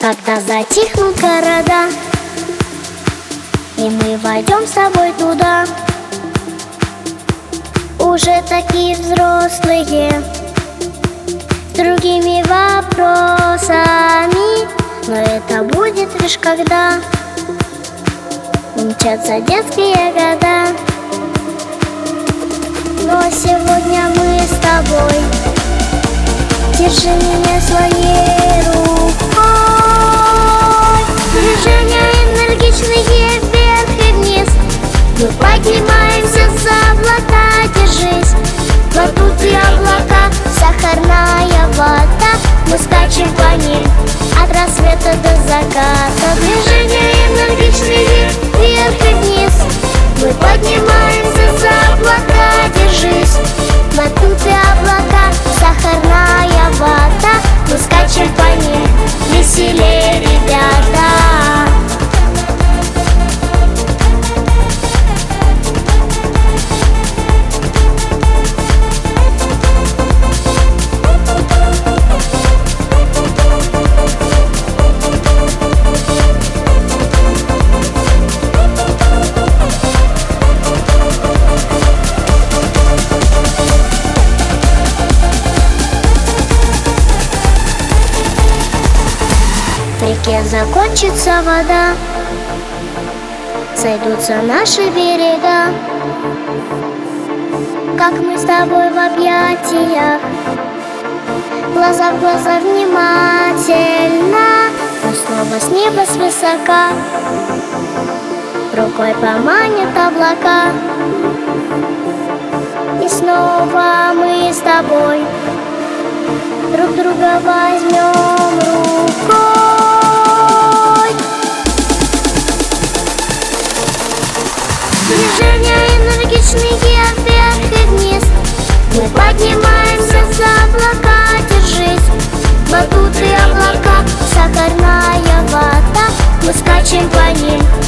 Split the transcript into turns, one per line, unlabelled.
Когда затихнут города И мы войдем с тобой туда. Уже такие взрослые С другими вопросами Но это будет лишь когда Умчатся детские года. Но сегодня мы с тобой поднимаемся за облака, держись. Батуты облака, сахарная В реке закончится вода. Сойдутся наши берега. Как мы с тобой в объятиях. Глаза в глаза внимательно. Но снова с неба свысока. Рукой поманят облака. И снова мы с тобой Друг друга возьмем рукой Движения энергичные вверх и вниз Мы поднимаемся за облака, держись. Батуты облака, сахарная вата Мы скачем по ним.